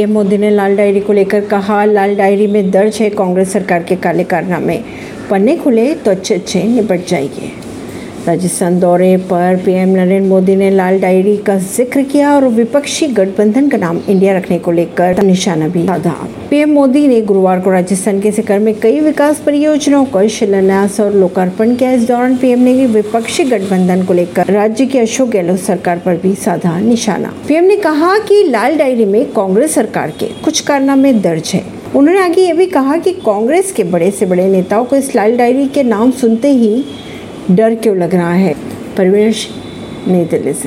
PM Modi ने लाल diary को लेकर कहा, लाल डायरी में दर्ज है कांग्रेस सरकार के काले कारनामे पन्ने खुले तो अच्छे अच्छे निपट जाएँगे। राजस्थान दौरे पर पीएम नरेंद्र मोदी ने लाल डायरी का ज़िक्र किया और विपक्षी गठबंधन का नाम इंडिया रखने को लेकर निशाना भी साधा। पीएम मोदी ने गुरुवार को राजस्थान के सिकर में कई विकास परियोजनाओं का शिलान्यास और लोकार्पण किया। इस दौरान पीएम ने विपक्षी गठबंधन को लेकर राज्य की अशोक गहलोत सरकार पर भी साधा निशाना। पीएम ने कहा कि लाल डायरी में कांग्रेस सरकार के कुछ कारनामे दर्ज है। उन्होंने आगे ये भी कहा कि कांग्रेस के बड़े से बड़े नेताओं को इस लाल डायरी के नाम सुनते ही डर क्यों लग रहा है? परवेश नई दिल्ली से